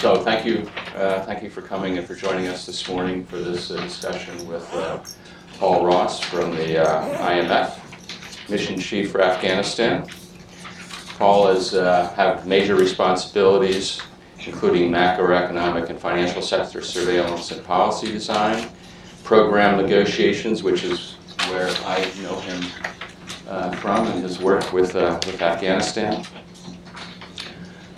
So thank you, uh, thank you for coming and for joining us this morning for this uh, discussion with uh, Paul Ross from the uh, IMF, Mission Chief for Afghanistan. Paul has uh, had major responsibilities, including macroeconomic and financial sector surveillance and policy design, program negotiations, which is where I know him uh, from and his work with, with Afghanistan,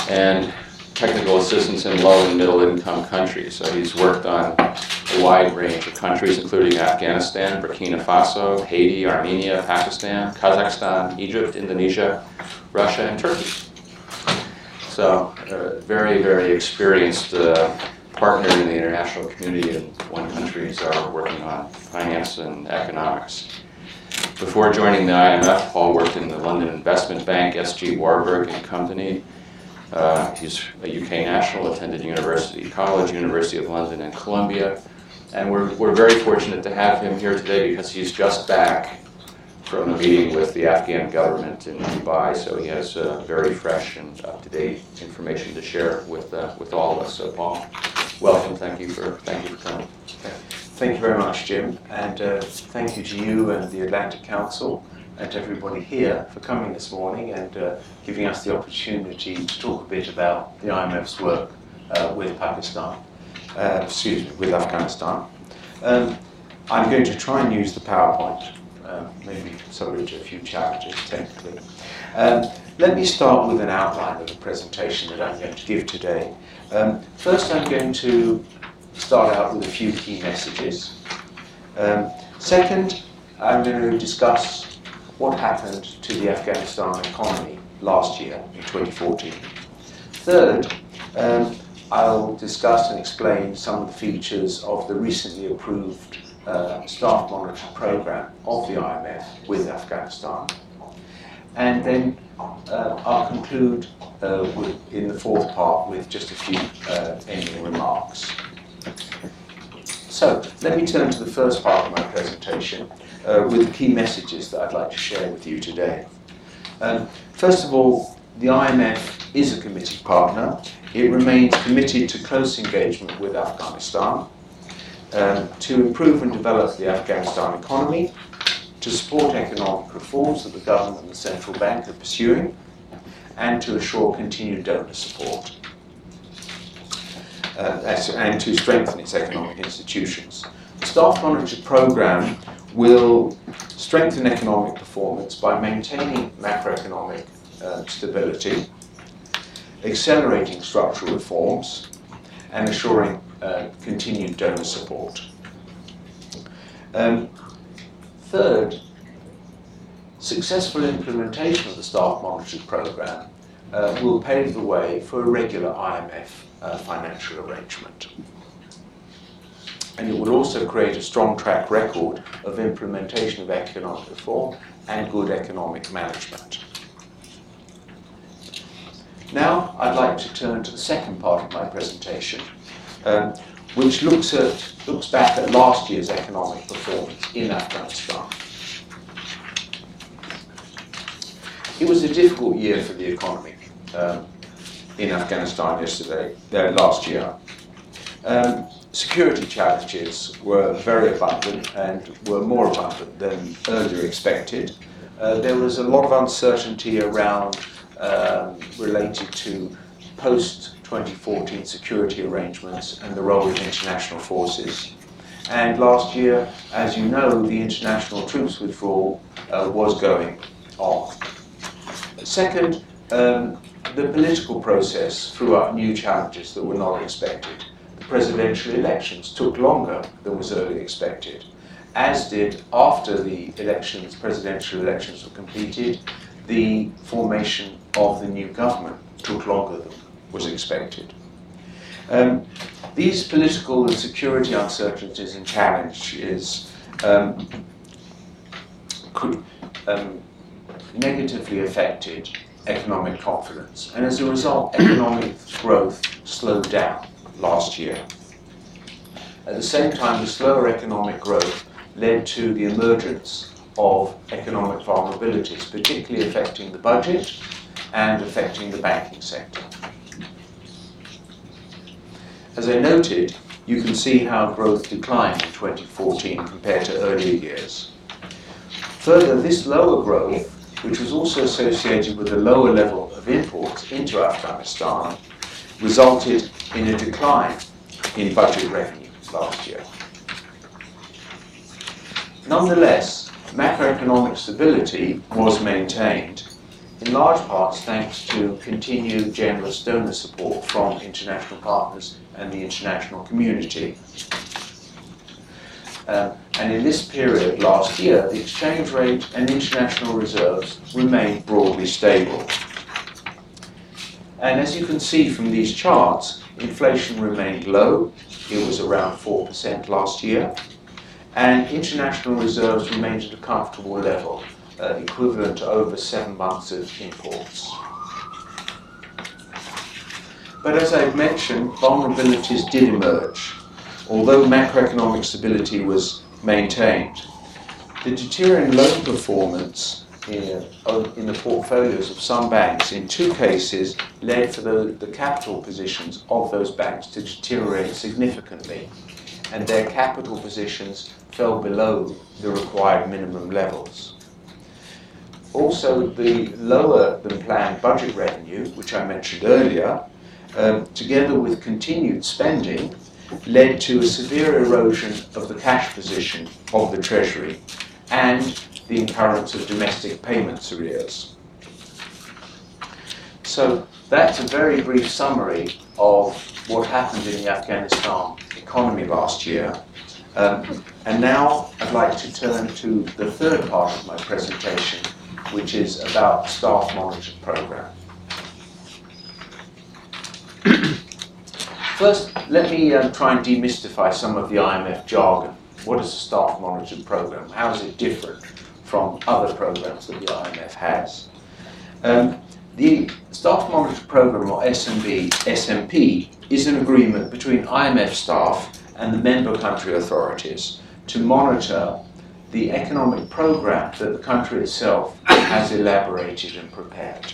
and technical assistance in low and middle income countries. So he's worked on a wide range of countries, including Afghanistan, Burkina Faso, Haiti, Armenia, Pakistan, Kazakhstan, Egypt, Indonesia, Russia, and Turkey. So, uh, very, very experienced uh, partner in the international community in one countries are working on finance and economics. Before joining the IMF, Paul worked in the London Investment Bank, SG Warburg and Company. Uh, he's a UK national, attended University College, University of London, and Columbia. And we're, we're very fortunate to have him here today because he's just back from a meeting with the Afghan government in Dubai, so he has uh, very fresh and up-to-date information to share with, uh, with all of us. So Paul, welcome, thank you for, thank you for coming. Thank you very much, Jim, and uh, thank you to you and the Atlantic Council and to everybody here for coming this morning and uh, giving us the opportunity to talk a bit about the IMF's work uh, with Pakistan, uh, excuse me, with Afghanistan. Um, I'm going to try and use the PowerPoint, um, maybe subject to a few challenges technically. Um, let me start with an outline of the presentation that I'm going to give today. Um, first, I'm going to start out with a few key messages. Um, second, I'm going to discuss what happened to the Afghanistan economy last year in 2014. Third, um, I'll discuss and explain some of the features of the recently approved uh, staff monitoring program of the IMF with Afghanistan. And then uh, I'll conclude uh, with, in the fourth part with just a few uh, ending remarks. So let me turn to the first part of my presentation uh, with the key messages that I'd like to share with you today. Um, first of all, the IMF is a committed partner. It remains committed to close engagement with Afghanistan, um, to improve and develop the Afghanistan economy, to support economic reforms that the government and the central bank are pursuing, and to assure continued donor support and to strengthen its economic institutions. The Staff Monitor Programme will strengthen economic performance by maintaining macroeconomic uh, stability, accelerating structural reforms, and assuring uh, continued donor support. Um, third, successful implementation of the Staff Monitoring Programme uh, will pave the way for a regular IMF uh, financial arrangement. And it will also create a strong track record of implementation of economic reform and good economic management. Now I'd like to turn to the second part of my presentation, um, which looks, at, looks back at last year's economic performance in Afghanistan. It was a difficult year for the economy. Um, in Afghanistan yesterday, uh, last year. Um, security challenges were very abundant and were more abundant than earlier expected. Uh, there was a lot of uncertainty around um, related to post 2014 security arrangements and the role of international forces. And last year, as you know, the international troops withdrawal uh, was going on. Second, um, the political process threw up new challenges that were not expected. The presidential elections took longer than was early expected, as did, after the elections, presidential elections were completed, the formation of the new government took longer than was expected. Um, these political and security uncertainties and challenges um, could um, negatively affected economic confidence. And as a result, economic growth slowed down last year. At the same time, the slower economic growth led to the emergence of economic vulnerabilities, particularly affecting the budget and affecting the banking sector. As I noted, you can see how growth declined in 2014 compared to earlier years. Further, this lower growth, which was also associated with a lower level of imports into Afghanistan, resulted in a decline in budget revenue last year. Nonetheless, macroeconomic stability was maintained, in large parts thanks to continued generous donor support from international partners and the international community. Um, and in this period last year, the exchange rate and international reserves remained broadly stable. And as you can see from these charts, inflation remained low. It was around 4% last year. And international reserves remained at a comfortable level, uh, equivalent to over seven months of imports. But as I've mentioned, vulnerabilities did emerge. Although macroeconomic stability was maintained, the deteriorating loan performance in, in the portfolios of some banks, in two cases, led for the, the capital positions of those banks to deteriorate significantly, and their capital positions fell below the required minimum levels. Also, the lower than planned budget revenue, which I mentioned earlier, um, together with continued spending, led to a severe erosion of the cash position of the Treasury and the incurrence of domestic payments arrears. So that's a very brief summary of what happened in the Afghanistan economy last year. Um, and now I'd like to turn to the third part of my presentation, which is about the staff monitored program. First, let me um, try and demystify some of the IMF jargon. What is a staff monitored program? How is it different from other programs that the IMF has? Um, the Staff Monitored Program, or SMB, SMP, is an agreement between IMF staff and the member country authorities to monitor the economic program that the country itself has elaborated and prepared.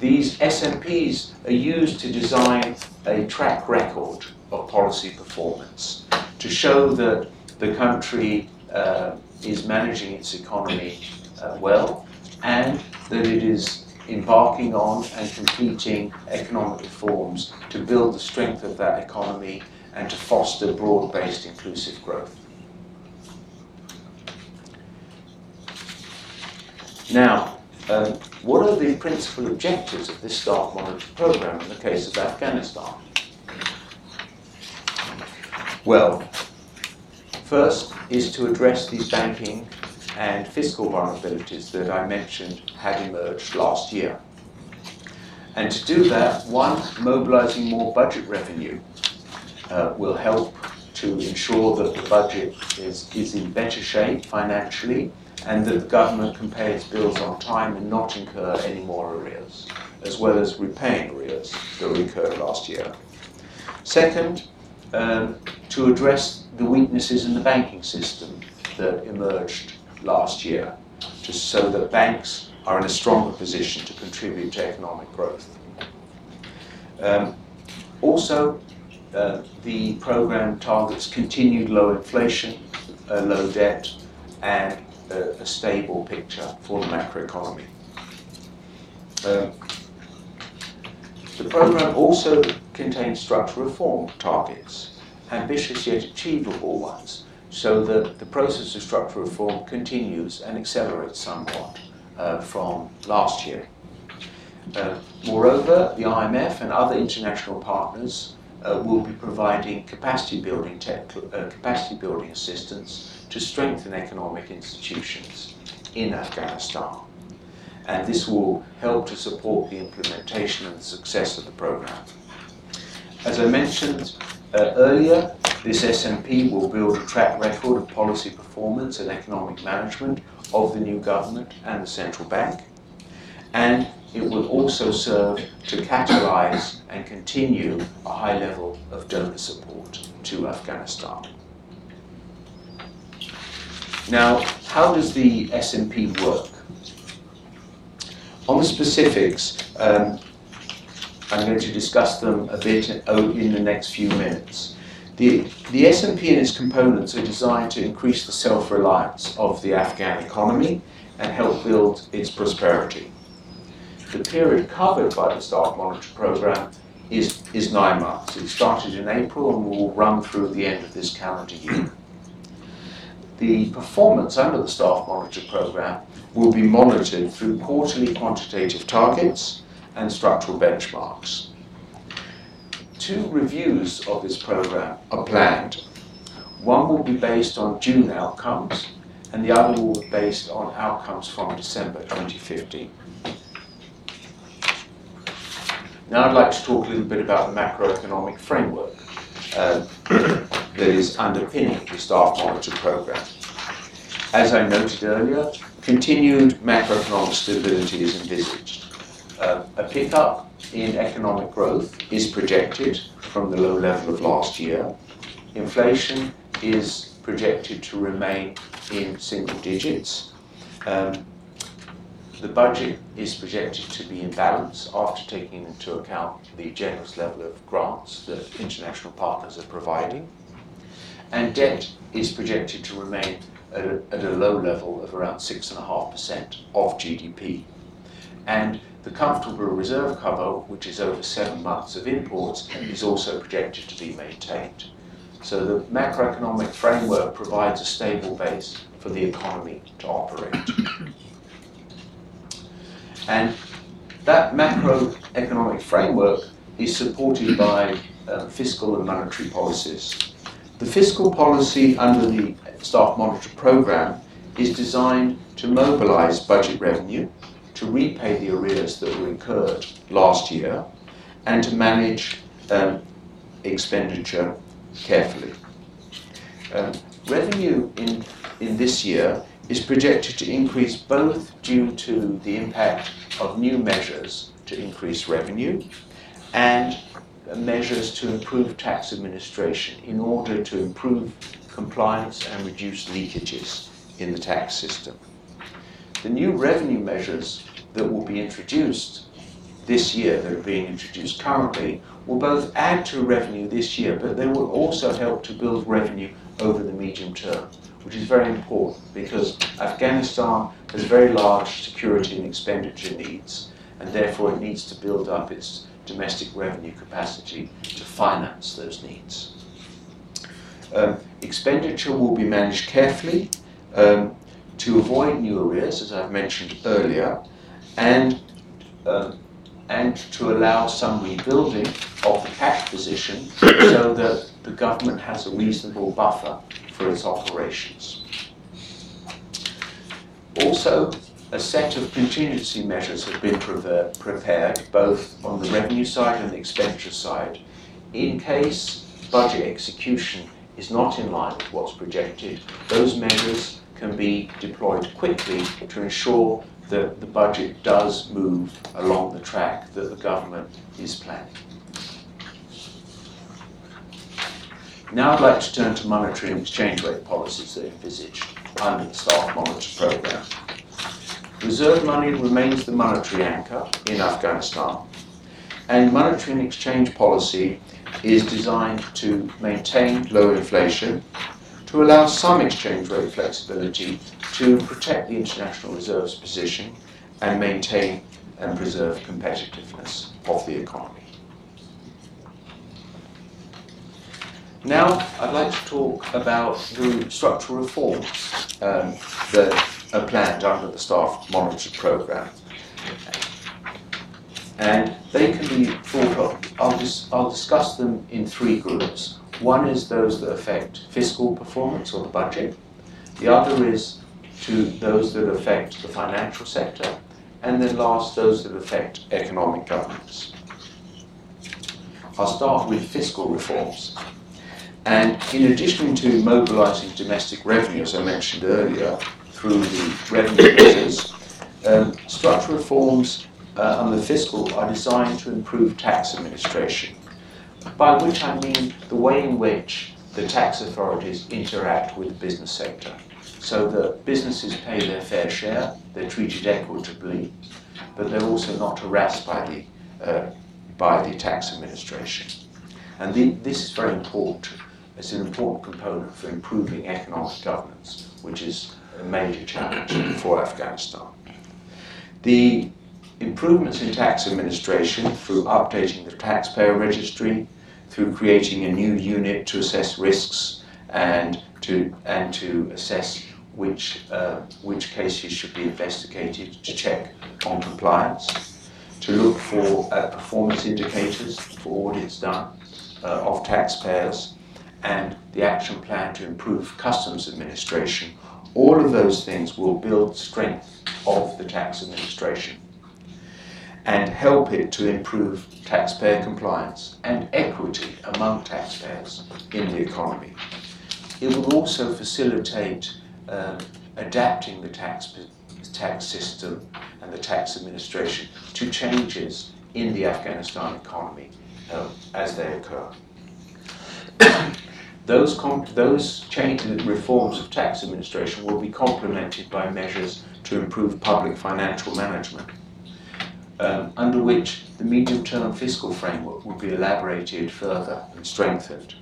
These SMPs are used to design a track record of policy performance to show that the country uh, is managing its economy uh, well and that it is embarking on and completing economic reforms to build the strength of that economy and to foster broad-based inclusive growth. Now, um, what are the principal objectives of this staff monitoring program in the case of Afghanistan? Well, first is to address these banking and fiscal vulnerabilities that I mentioned had emerged last year. And to do that, one, mobilizing more budget revenue uh, will help to ensure that the budget is, is in better shape financially and that the government can pay its bills on time and not incur any more arrears, as well as repaying arrears that were incurred last year. Second, um, to address the weaknesses in the banking system that emerged last year, just so that banks are in a stronger position to contribute to economic growth. Um, also, uh, the program targets continued low inflation, uh, low debt, and a, a stable picture for the macroeconomy. Um, the program also contains structural reform targets, ambitious yet achievable ones, so that the process of structural reform continues and accelerates somewhat uh, from last year. Uh, moreover, the IMF and other international partners uh, will be providing capacity building, tech, uh, capacity building assistance to strengthen economic institutions in Afghanistan. And this will help to support the implementation and success of the program. As I mentioned uh, earlier, this SMP will build a track record of policy performance and economic management of the new government and the central bank. And it will also serve to catalyse and continue a high level of donor support to Afghanistan. Now, how does the SMP work? On the specifics, um, I'm going to discuss them a bit in the next few minutes. The, the SMP and its components are designed to increase the self-reliance of the Afghan economy and help build its prosperity. The period covered by the Staff Monitor Programme is, is nine months. It started in April and will run through the end of this calendar year. The performance under the Staff Monitor Programme will be monitored through quarterly quantitative targets and structural benchmarks. Two reviews of this programme are planned. One will be based on June outcomes and the other will be based on outcomes from December 2015. Now I'd like to talk a little bit about the macroeconomic framework uh, that is underpinning the staff monitor programme. As I noted earlier, continued macroeconomic stability is envisaged. Uh, a pickup in economic growth is projected from the low level of last year. Inflation is projected to remain in single digits. Um, the budget is projected to be in balance after taking into account the generous level of grants that international partners are providing. And debt is projected to remain at a, at a low level of around 6.5% of GDP. And the comfortable reserve cover, which is over seven months of imports, is also projected to be maintained. So the macroeconomic framework provides a stable base for the economy to operate. And that macroeconomic framework is supported by uh, fiscal and monetary policies. The fiscal policy under the Staff Monitor Programme is designed to mobilise budget revenue, to repay the arrears that were incurred last year, and to manage um, expenditure carefully. Um, revenue in, in this year is projected to increase both due to the impact of new measures to increase revenue and measures to improve tax administration in order to improve compliance and reduce leakages in the tax system. The new revenue measures that will be introduced this year, that are being introduced currently, will both add to revenue this year, but they will also help to build revenue over the medium term which is very important because Afghanistan has very large security and expenditure needs, and therefore it needs to build up its domestic revenue capacity to finance those needs. Um, expenditure will be managed carefully um, to avoid new arrears, as I've mentioned earlier, and um, and to allow some rebuilding of the cash position so that the government has a reasonable buffer for its operations. Also, a set of contingency measures have been prepared, both on the revenue side and the expenditure side, in case budget execution is not in line with what's projected. Those measures can be deployed quickly to ensure that the budget does move along the track that the government is planning. Now I'd like to turn to monetary and exchange rate policies that are envisaged under the Staff Monitor Programme. Reserve money remains the monetary anchor in Afghanistan, and monetary and exchange policy is designed to maintain low inflation, to allow some exchange rate flexibility to protect the international reserves position and maintain and preserve competitiveness of the economy. Now, I'd like to talk about the structural reforms um, that are planned under the Staff Monitor Programme. And they can be thought of, I'll, dis I'll discuss them in three groups. One is those that affect fiscal performance or the budget. The other is to those that affect the financial sector. And then last, those that affect economic governance. I'll start with fiscal reforms. And in addition to mobilising domestic revenue, as I mentioned earlier, through the revenue measures, um, structural reforms uh, on the fiscal are designed to improve tax administration, by which I mean the way in which the tax authorities interact with the business sector, so that businesses pay their fair share, they're treated equitably, but they're also not harassed by the uh, by the tax administration. And the, this is very important. It's an important component for improving economic governance, which is a major challenge for Afghanistan. The improvements in tax administration through updating the taxpayer registry, through creating a new unit to assess risks and to, and to assess which, uh, which cases should be investigated to check on compliance, to look for uh, performance indicators for audits done uh, of taxpayers, and the action plan to improve customs administration. All of those things will build strength of the tax administration and help it to improve taxpayer compliance and equity among taxpayers in the economy. It will also facilitate um, adapting the tax, tax system and the tax administration to changes in the Afghanistan economy uh, as they occur. Those, those changes, reforms of tax administration will be complemented by measures to improve public financial management, um, under which the medium-term fiscal framework will be elaborated further and strengthened.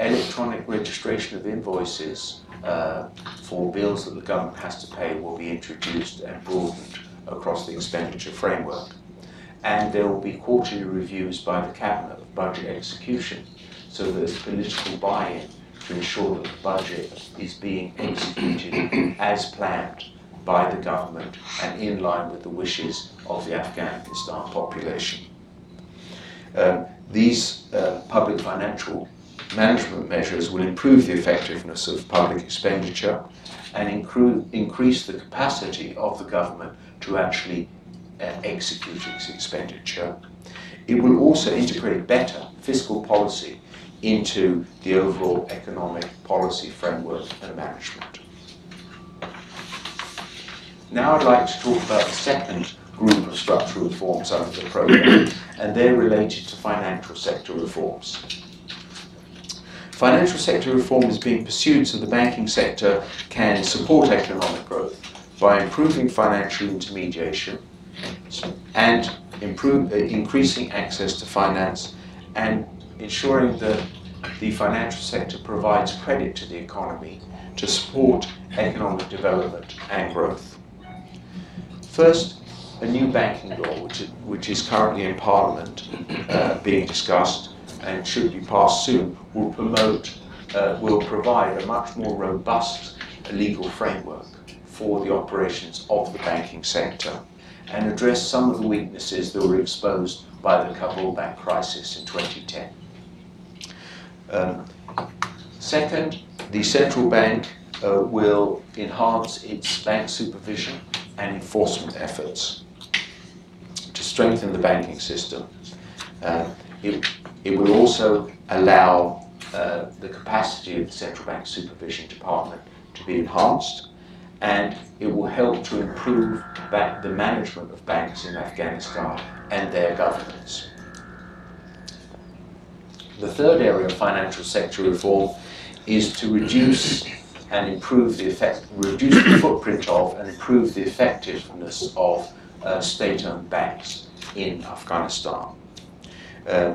Electronic registration of invoices uh, for bills that the government has to pay will be introduced and broadened across the expenditure framework. And there will be quarterly reviews by the Cabinet of budget execution so there's political buy-in to ensure that the budget is being executed as planned by the government and in line with the wishes of the Afghanistan population. Um, these uh, public financial management measures will improve the effectiveness of public expenditure and incru- increase the capacity of the government to actually uh, execute its expenditure. It will also integrate better fiscal policy into the overall economic policy framework and management. Now I'd like to talk about the second group of structural reforms under the programme, and they're related to financial sector reforms. Financial sector reform is being pursued so the banking sector can support economic growth by improving financial intermediation and improve, uh, increasing access to finance and ensuring that the financial sector provides credit to the economy to support economic development and growth. First, a new banking law, which, which is currently in Parliament uh, being discussed and should be passed soon, will promote, uh, will provide a much more robust legal framework for the operations of the banking sector and address some of the weaknesses that were exposed by the Kabul bank crisis in 2010. Um, second, the central bank uh, will enhance its bank supervision and enforcement efforts to strengthen the banking system. Uh, it, it will also allow uh, the capacity of the central bank supervision department to be enhanced and it will help to improve the management of banks in Afghanistan and their governance. The third area of financial sector reform is to reduce and improve the effect, reduce the footprint of and improve the effectiveness of uh, state-owned banks in Afghanistan. Uh,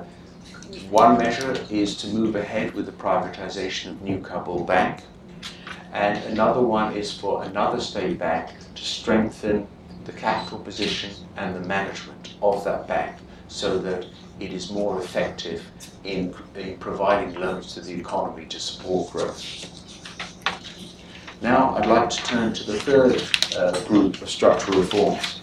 one measure is to move ahead with the privatization of New Kabul Bank, and another one is for another state bank to strengthen the capital position and the management of that bank so that it is more effective in, in providing loans to the economy to support growth. Now I'd like to turn to the third uh, group of structural reforms,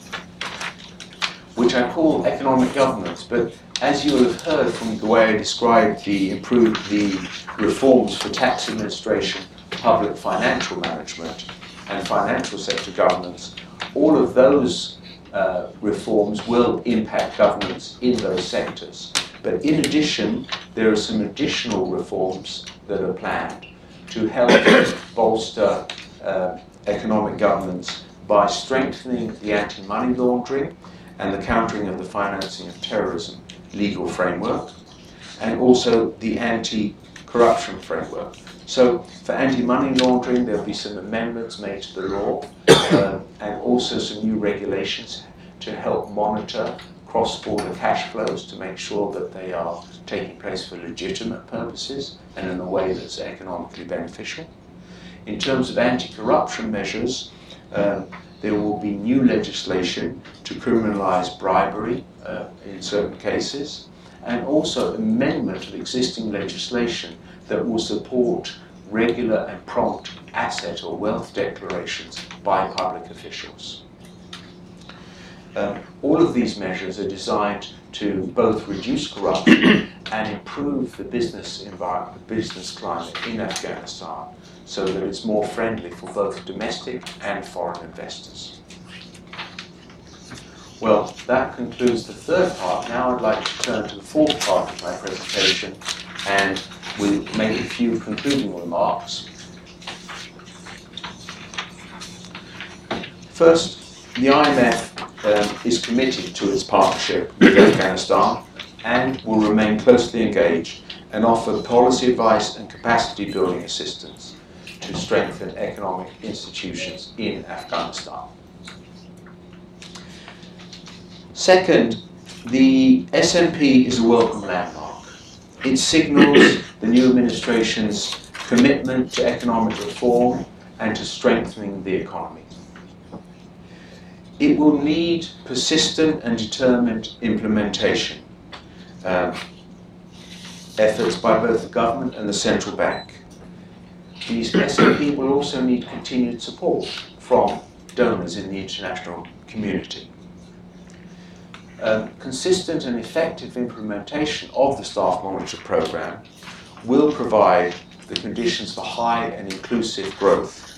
which I call economic governance, but as you will have heard from the way I described the improved the reforms for tax administration, public financial management, and financial sector governance, all of those uh, reforms will impact governance in those sectors. But in addition, there are some additional reforms that are planned to help bolster uh, economic governance by strengthening the anti-money laundering and the countering of the financing of terrorism legal framework, and also the anti-corruption framework. So for anti-money laundering, there'll be some amendments made to the law, uh, and also some new regulations to help monitor cross-border cash flows to make sure that they are taking place for legitimate purposes and in a way that's economically beneficial. In terms of anti-corruption measures, um, there will be new legislation to criminalize bribery uh, in certain cases, and also amendment of existing legislation that will support regular and prompt asset or wealth declarations by public officials. Um, all of these measures are designed to both reduce corruption and improve the business environment, the business climate in Afghanistan, so that it's more friendly for both domestic and foreign investors. Well, that concludes the third part. Now I'd like to turn to the fourth part of my presentation and we'll make a few concluding remarks. First, the IMF um, is committed to its partnership with Afghanistan and will remain closely engaged and offer policy advice and capacity building assistance to strengthen economic institutions in Afghanistan. Second, the SMP is a welcome landmark. It signals the new administration's commitment to economic reform and to strengthening the economy. It will need persistent and determined implementation. Um, efforts by both the government and the central bank. The SMP will also need continued support from donors in the international community. Um, consistent and effective implementation of the staff monitor program will provide the conditions for high and inclusive growth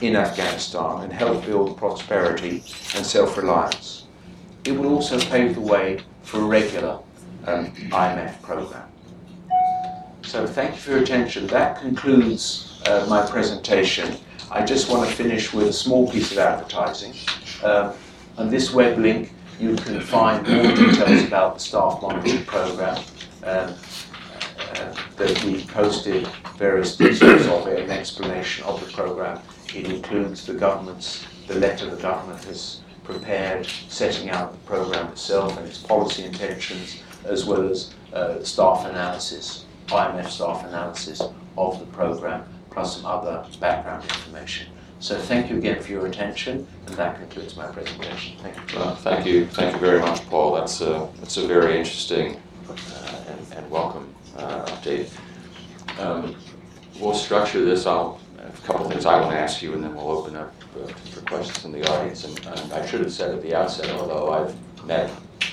in Afghanistan and help build prosperity and self-reliance. It will also pave the way for a regular um, IMF program. So thank you for your attention. That concludes uh, my presentation. I just want to finish with a small piece of advertising. Uh, on this web link, you can find more details about the staff monitoring program. Um, uh, that we posted various details of it, an explanation of the program. It includes the government's, the letter the government has prepared setting out the program itself and its policy intentions, as well as uh, staff analysis, IMF staff analysis of the program, plus some other background information. So thank you again for your attention, and that concludes my presentation. Thank you. Well, thank you, thank you very much, Paul. That's a, that's a very interesting uh, and, and welcome uh, update. Um, we'll structure this. I'll a couple things I want to ask you, and then we'll open up uh, for questions from the audience. And, and I should have said at the outset, although I've met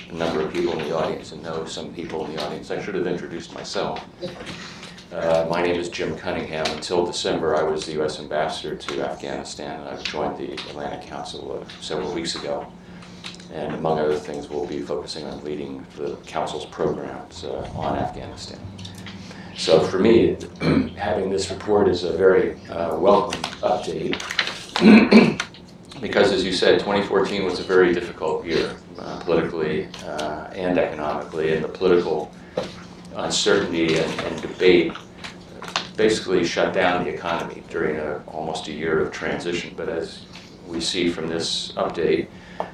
a number of people in the audience and know some people in the audience, I should have introduced myself. Uh, my name is Jim Cunningham. Until December, I was the U.S. ambassador to Afghanistan, and I've joined the Atlantic Council uh, several weeks ago. And among other things, we'll be focusing on leading the Council's programs uh, on Afghanistan. So for me, having this report is a very uh, welcome update. because as you said, 2014 was a very difficult year, uh, politically uh, and economically, and the political uncertainty and, and debate basically shut down the economy during a, almost a year of transition. But as we see from this update,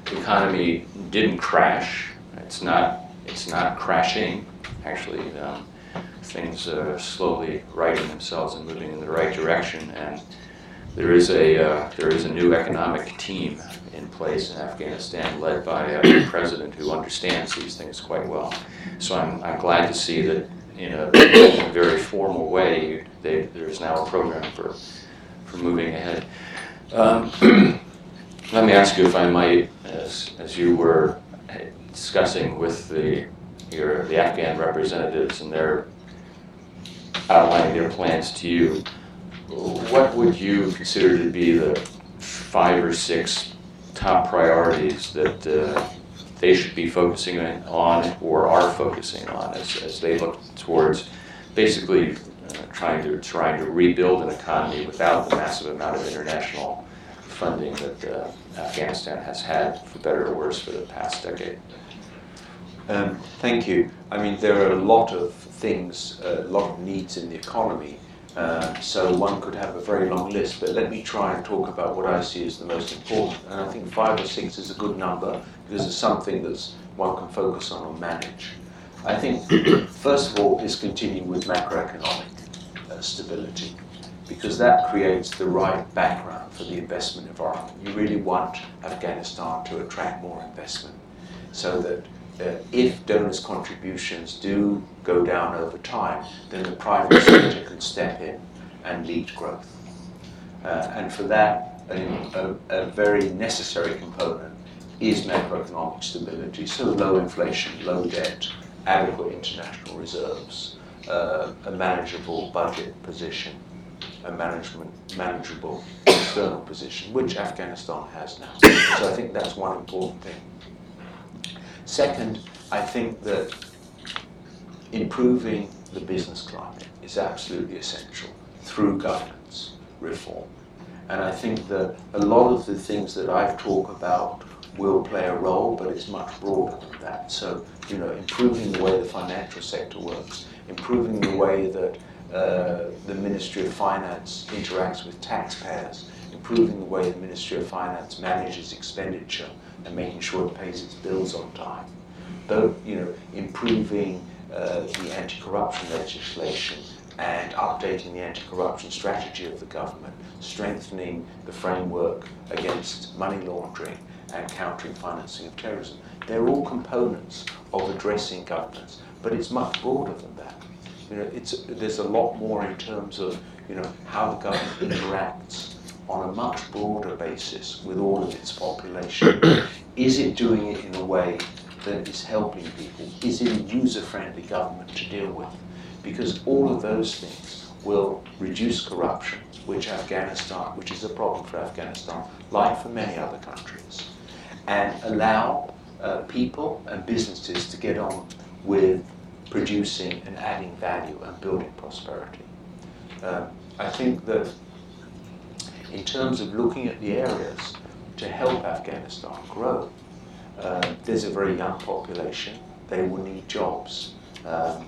the economy didn't crash. It's not, it's not crashing. Actually, um, things are slowly righting themselves and moving in the right direction. And there is a, uh, there is a new economic team in place in Afghanistan led by a president who understands these things quite well. So I'm, I'm glad to see that in a, in a very formal way, they, there's now a program for, for moving ahead. Um, let me ask you if I might, as, as you were discussing with the, your, the Afghan representatives and their outlining their plans to you, what would you consider to be the five or six top priorities that uh, they should be focusing on or are focusing on as, as they look towards basically uh, trying to trying to rebuild an economy without the massive amount of international funding that uh, Afghanistan has had, for better or worse, for the past decade. Um, thank you. I mean, there are a lot of things, a lot of needs in the economy uh, so one could have a very long list, but let me try and talk about what I see as the most important. And I think five or six is a good number because it's something that one can focus on or manage. I think, first of all, is continue with macroeconomic uh, stability because that creates the right background for the investment environment. You really want Afghanistan to attract more investment so that if donors' contributions do go down over time, then the private sector can step in and lead growth. Uh, and for that, a, a, a, very necessary component is macroeconomic stability, so low inflation, low debt, adequate international reserves, uh, a manageable budget position, a management manageable external position, which Afghanistan has now. So I think that's one important thing. Second, I think that improving the business climate is absolutely essential through governance reform. And I think that a lot of the things that I've talked about will play a role, but it's much broader than that. So, you know, improving the way the financial sector works, improving the way that uh, the Ministry of Finance interacts with taxpayers, improving the way the Ministry of Finance manages expenditure and making sure it pays its bills on time. Though, you know, improving uh, the anti-corruption legislation and updating the anti-corruption strategy of the government, strengthening the framework against money laundering and countering financing of terrorism. They're all components of addressing governance, but it's much broader than that. You know, it's, there's a lot more in terms of you know, how the government interacts on a much broader basis with all of its population. Is it doing it in a way that is helping people? Is it a user-friendly government to deal with? Because all of those things will reduce corruption, which Afghanistan, which is a problem for Afghanistan, like for many other countries and allow uh, people and businesses to get on with producing and adding value and building prosperity. Um, I think that in terms of looking at the areas to help Afghanistan grow, uh, there's a very young population. They will need jobs. Um,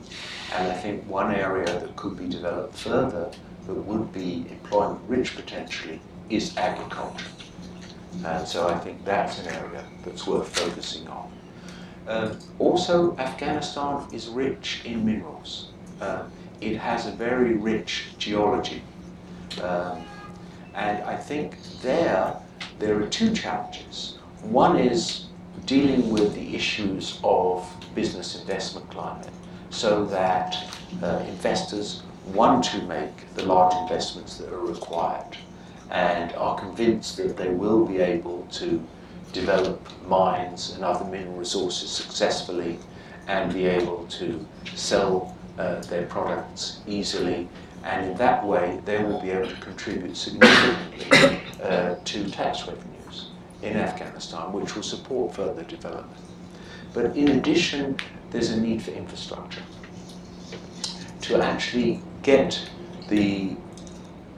and I think one area that could be developed further that would be employment rich potentially is agriculture. And so I think that's an area that's worth focusing on. Um, also, Afghanistan is rich in minerals. Uh, it has a very rich geology. Um, and I think there, there are two challenges. One is dealing with the issues of business investment climate so that uh, investors want to make the large investments that are required and are convinced that they will be able to develop mines and other mineral resources successfully and be able to sell uh, their products easily. And in that way, they will be able to contribute significantly uh, to tax revenues in Afghanistan, which will support further development. But in addition, there's a need for infrastructure to actually get the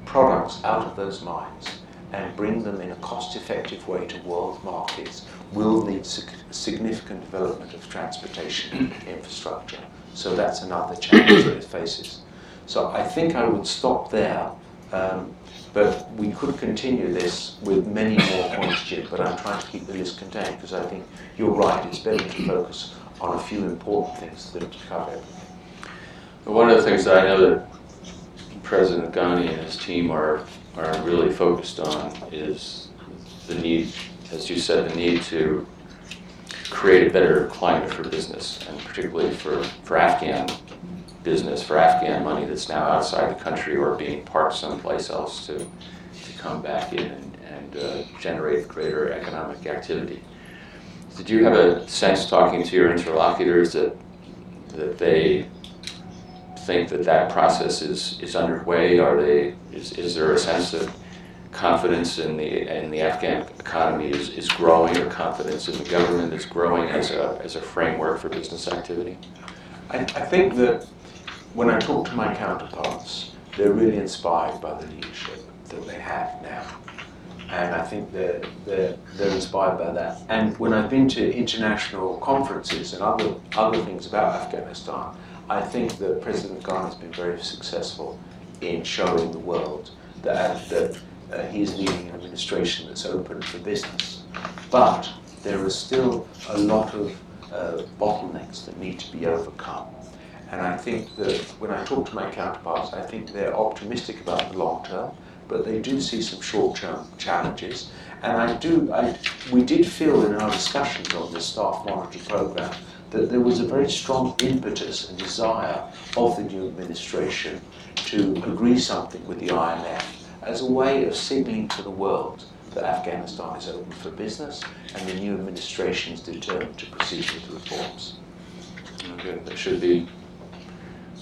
products out of those mines and bring them in a cost-effective way to world markets will need significant development of transportation infrastructure. So that's another challenge that it faces. So I think I would stop there, um, but we could continue this with many more points, Jim, but I'm trying to keep the list contained because I think you're right, it's better to focus on a few important things than to cover everything. One of the things that I know that President Ghani and his team are, are really focused on is the need, as you said, the need to create a better climate for business, and particularly for, for Afghan business, for Afghan money that's now outside the country or being parked someplace else to, to come back in and, and uh, generate greater economic activity. Did you have a sense talking to your interlocutors that, that they think that that process is, is underway? Are they, is, is there a sense that confidence in the, in the Afghan economy is, is growing or confidence in the government is growing as a, as a framework for business activity? I, I think that when I talk to my counterparts, they're really inspired by the leadership that they have now. And I think they're, they're, they're inspired by that. And when I've been to international conferences and other, other things about Afghanistan, I think that President Ghani has been very successful in showing the world that, that uh, he's leading an administration that's open for business. But there are still a lot of uh, bottlenecks that need to be overcome. And I think that when I talk to my counterparts, I think they're optimistic about the long term, but they do see some short-term challenges. And I do, I, we did feel in our discussions on the staff monitoring program that there was a very strong impetus and desire of the new administration to agree something with the IMF as a way of signaling to the world that Afghanistan is open for business and the new administration is determined to proceed with reforms. Good. They should be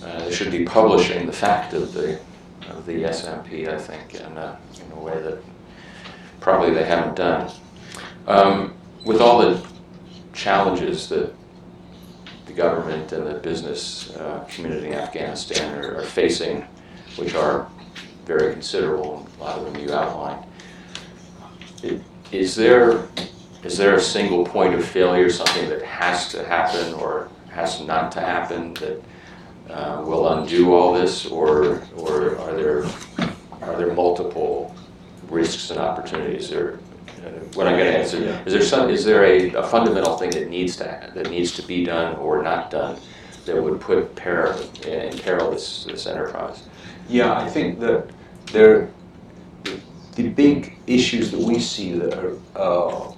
uh, they should be publishing the fact of the of the SMP, I think, in a, in a way that probably they haven't done. Um, with all the challenges that the government and the business uh, community in Afghanistan are, are facing, which are very considerable, a lot of them you outlined. Is there, is there a single point of failure, something that has to happen or has not to happen that uh, will undo all this, or, or are there, are there multiple risks and opportunities? Or, uh, what I'm getting at is, there some, is there a, a fundamental thing that needs to, that needs to be done or not done that would put peril, in peril this, this enterprise? Yeah, I think that there, the big issues that we see that are, uh,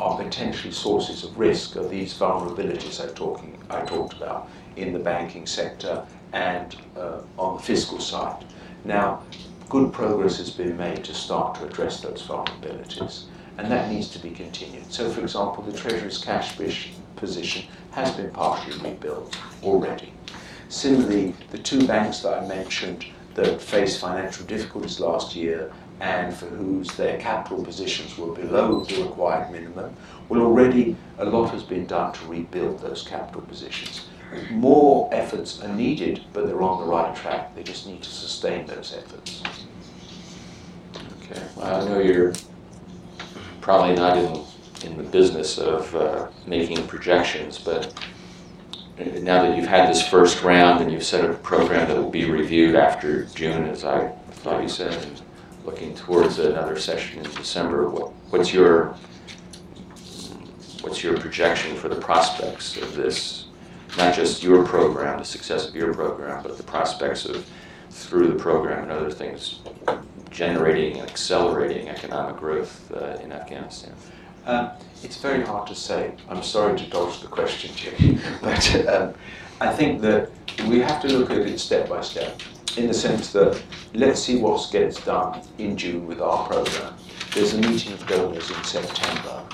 are potentially sources of risk are these vulnerabilities I talking I talked about in the banking sector and uh, on the fiscal side. Now, good progress has been made to start to address those vulnerabilities, and that needs to be continued. So, for example, the Treasury's cash position has been partially rebuilt already. Similarly, the two banks that I mentioned that faced financial difficulties last year and for whose their capital positions were below the required minimum, well, already a lot has been done to rebuild those capital positions. More efforts are needed, but they're on the right track. They just need to sustain those efforts. Okay, well, I know you're probably not in, in the business of uh, making projections, but now that you've had this first round and you've set a program that will be reviewed after June, as I thought you said, and looking towards another session in December, what, what's your what's your projection for the prospects of this? Not just your program, the success of your program, but the prospects of through the program and other things generating and accelerating economic growth uh, in Afghanistan. Um, it's very hard to say. I'm sorry to dodge the question, Jim, but um, I think that we have to look at it step by step in the sense that let's see what gets done in June with our program. There's a meeting of donors in September.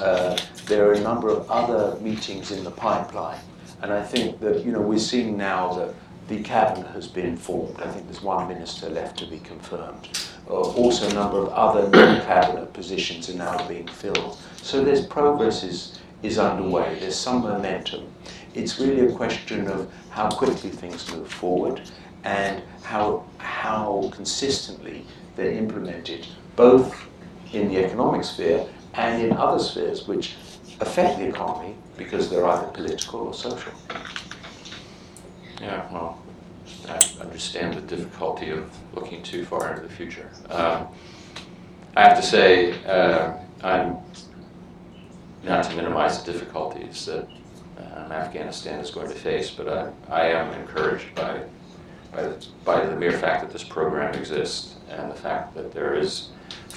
Uh, there are a number of other meetings in the pipeline, and I think that you know we're seeing now that the cabinet has been formed. I think there's one minister left to be confirmed. Uh, also, a number of other non-cabinet positions are now being filled. So there's progress is, is underway. There's some momentum. It's really a question of how quickly things move forward and how, how consistently they're implemented, both in the economic sphere and in other spheres which affect the economy because they're either political or social. Yeah, well, I understand the difficulty of looking too far into the future. Um, I have to say, uh, I'm not to minimize the difficulties that um, Afghanistan is going to face, but I, I am encouraged by by the, by the mere fact that this program exists and the fact that there is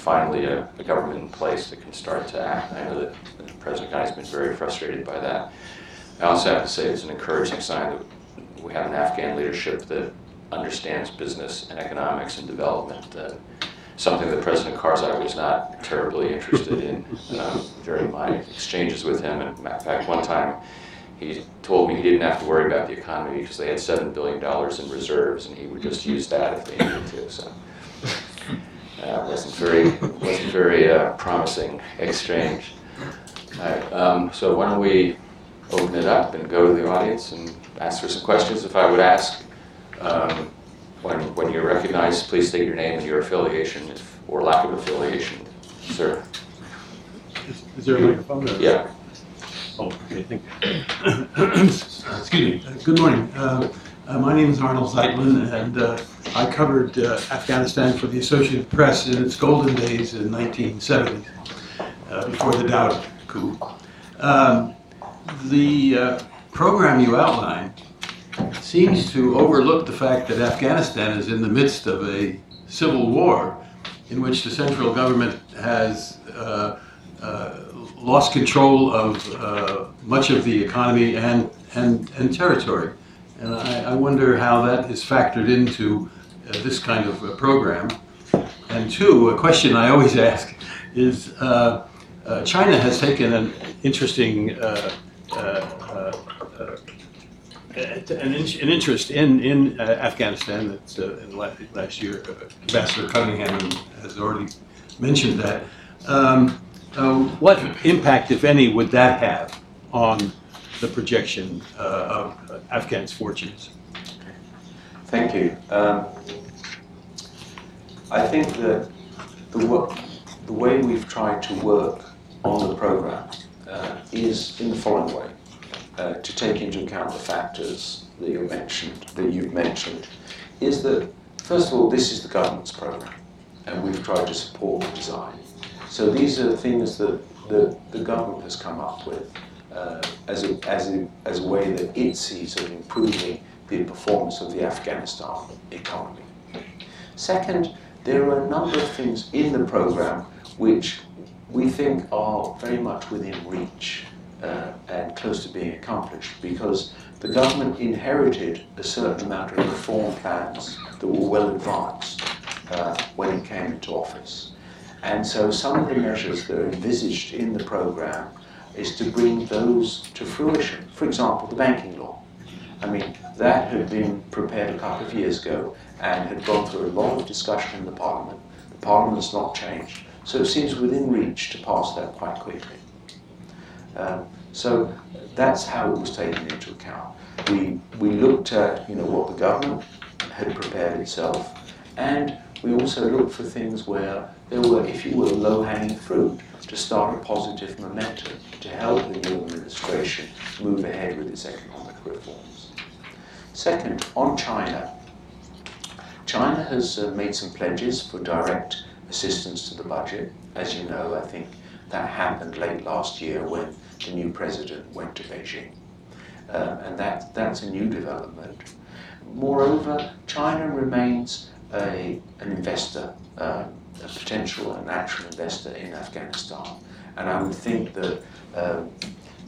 finally a, a government in place that can start to act. I know that President Ghani has been very frustrated by that. I also have to say it's an encouraging sign that we have an Afghan leadership that understands business and economics and development. Uh, something that President Karzai was not terribly interested in um, during my exchanges with him. And in fact, one time he told me he didn't have to worry about the economy because they had seven billion dollars in reserves, and he would just use that if they needed to. So, uh, wasn't very wasn't very uh, promising exchange. All right, um, so why don't we open it up and go to the audience and ask for some questions? If I would ask, um, when when you're recognized, please state your name and your affiliation, if, or lack of affiliation, sir. Is, is there a microphone? or- Yeah. Oh, okay, thank you. Excuse me. Uh, Good morning. Uh, uh, My name is Arnold Zeitlin, and uh, I covered uh, Afghanistan for the Associated Press in its golden days in 1970, uh, before the Daoud coup. Um, the uh, program you outlined seems to overlook the fact that Afghanistan is in the midst of a civil war in which the central government has uh, lost control of much of the economy and, and, and territory. And I, I wonder how that is factored into uh, this kind of uh, program. And two, a question I always ask is uh, uh, China has taken an interesting uh, an, an interest in, in Afghanistan. That's last year, Ambassador Cunningham has already mentioned that. Um, what impact, if any, would that have on the projection uh, of Afghan's fortunes? Thank you. Um, I think that the, wo- the way we've tried to work on the program uh, is in the following way: uh, to take into account the factors that you mentioned, that you've mentioned, is that first of all, this is the government's program, and we've tried to support the design. So these are things that the, the government has come up with uh, as, a, as, a, as a way that it sees of improving the performance of the Afghanistan economy. Second, there are a number of things in the program which we think are very much within reach uh, and close to being accomplished because the government inherited a certain amount of reform plans that were well advanced uh, when it came into office. And so some of the measures that are envisaged in the program is to bring those to fruition. For example, the banking law. I mean, that had been prepared a couple of years ago and had gone through a lot of discussion in the Parliament. The Parliament's not changed, so it seems within reach to pass that quite quickly. Um, so that's how it was taken into account. We, we looked at you know, what the government had prepared itself, and we also looked for things where were, if you will, low-hanging fruit to start a positive momentum to help the new administration move ahead with its economic reforms. Second, on China, China has uh, made some pledges for direct assistance to the budget. As you know, I think that happened late last year when the new president went to Beijing. Um, and that, that's a new development. Moreover, China remains a, an investor, um, a potential and natural investor in Afghanistan. And I would think that, um,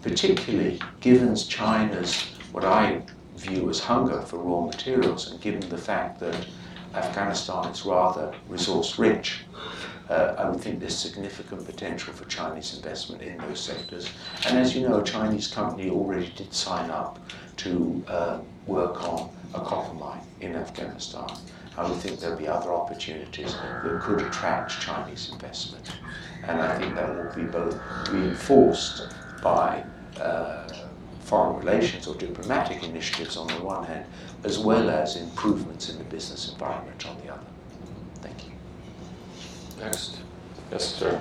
particularly given China's, what I view as hunger for raw materials, and given the fact that Afghanistan is rather resource rich, uh, I would think there's significant potential for Chinese investment in those sectors. And as you know, a Chinese company already did sign up to uh, work on a copper mine in Afghanistan. I would think there'll be other opportunities that could attract Chinese investment. And I think that will be both reinforced by uh, foreign relations or diplomatic initiatives on the one hand, as well as improvements in the business environment on the other. Thank you. Next. Yes, sir.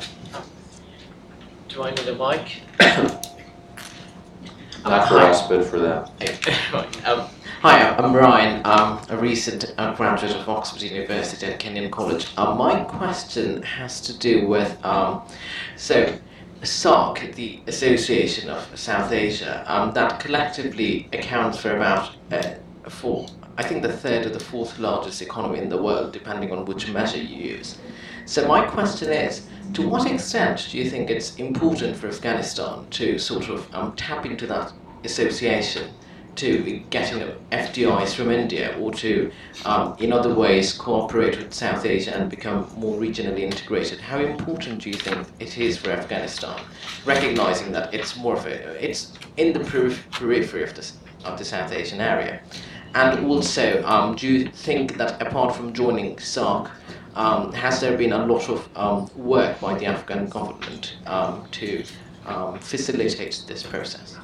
Do I need a mic? Not for us, but for them. Right, um, Hi, I'm Ryan. I'm a recent uh, graduate of Oxford University at Kenyon College. Uh, my question has to do with um, so SAARC, the Association of South Asia, um, that collectively accounts for about uh, four, I think the third or the fourth largest economy in the world, depending on which measure you use. So my question is, to what extent do you think it's important for Afghanistan to sort of um, tap into that association to getting FDIs from India or to, um, in other ways, cooperate with South Asia and become more regionally integrated? How important do you think it is for Afghanistan, recognizing that it's more of a, it's in the periphery of the, of the South Asian area? And also, um, do you think that apart from joining SAARC, um, has there been a lot of um, work by the Afghan government um, to um, facilitate this process?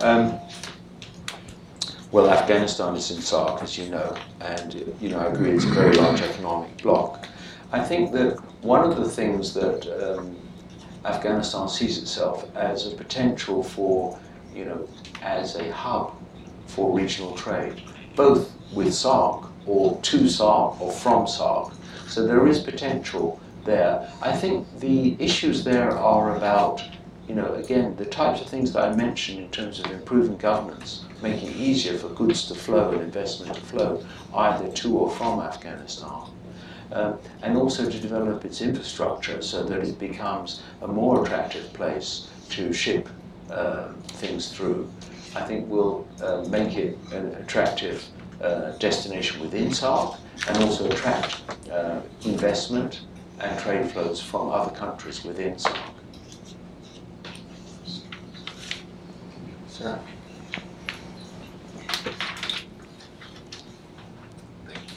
Um, well, Afghanistan is in SAARC, as you know, and you know I agree it's a very large economic bloc. I think that one of the things that um, Afghanistan sees itself as a potential for, you know, as a hub for regional trade, both with SAARC or to SAARC or from SAARC. So there is potential there. I think the issues there are about you know, again, the types of things that I mentioned in terms of improving governance, making it easier for goods to flow and investment to flow, either to or from Afghanistan. Um, and also to develop its infrastructure so that it becomes a more attractive place to ship uh, things through, I think will uh, make it an attractive uh, destination within SAARC and also attract uh, investment and trade flows from other countries within SAARC. Sarah?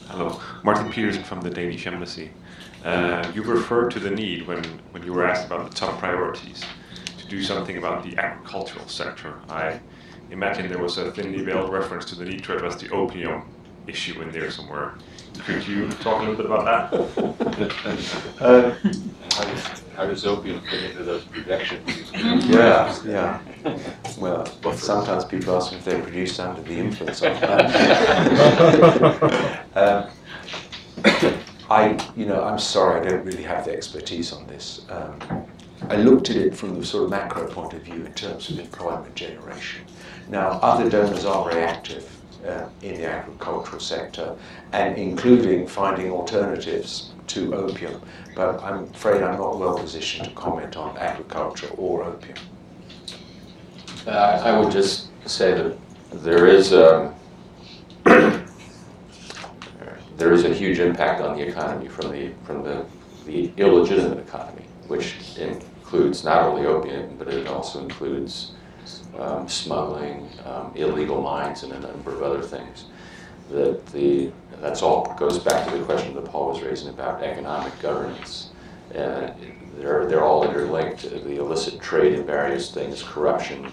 Hello, Martin Peterson from the Danish Embassy. Uh, you referred to the need when, when you were asked about the top priorities to do something about the agricultural sector. I imagine there was a thinly veiled reference to the need to address the opium issue in there somewhere. Could you talk a little bit about that? Uh, How does, opium fit into those projections? yeah, yeah. Well, sometimes people ask me if they're produced under the influence of um, I, you know, I'm sorry, I don't really have the expertise on this. Um, I looked at it from the sort of macro point of view in terms of employment generation. Now, other donors are very active uh, in the agricultural sector, and including finding alternatives to opium. But I'm afraid I'm not well positioned to comment on agriculture or opium. Uh, I would just say that there is a, there is a huge impact on the economy from the, from the, the illegitimate economy, which includes not only opium, but it also includes um, smuggling, um, illegal mines, and a number of other things. That the that's all goes back to the question that Paul was raising about economic governance. Uh, they're they're all interlinked. The illicit trade in various things, corruption,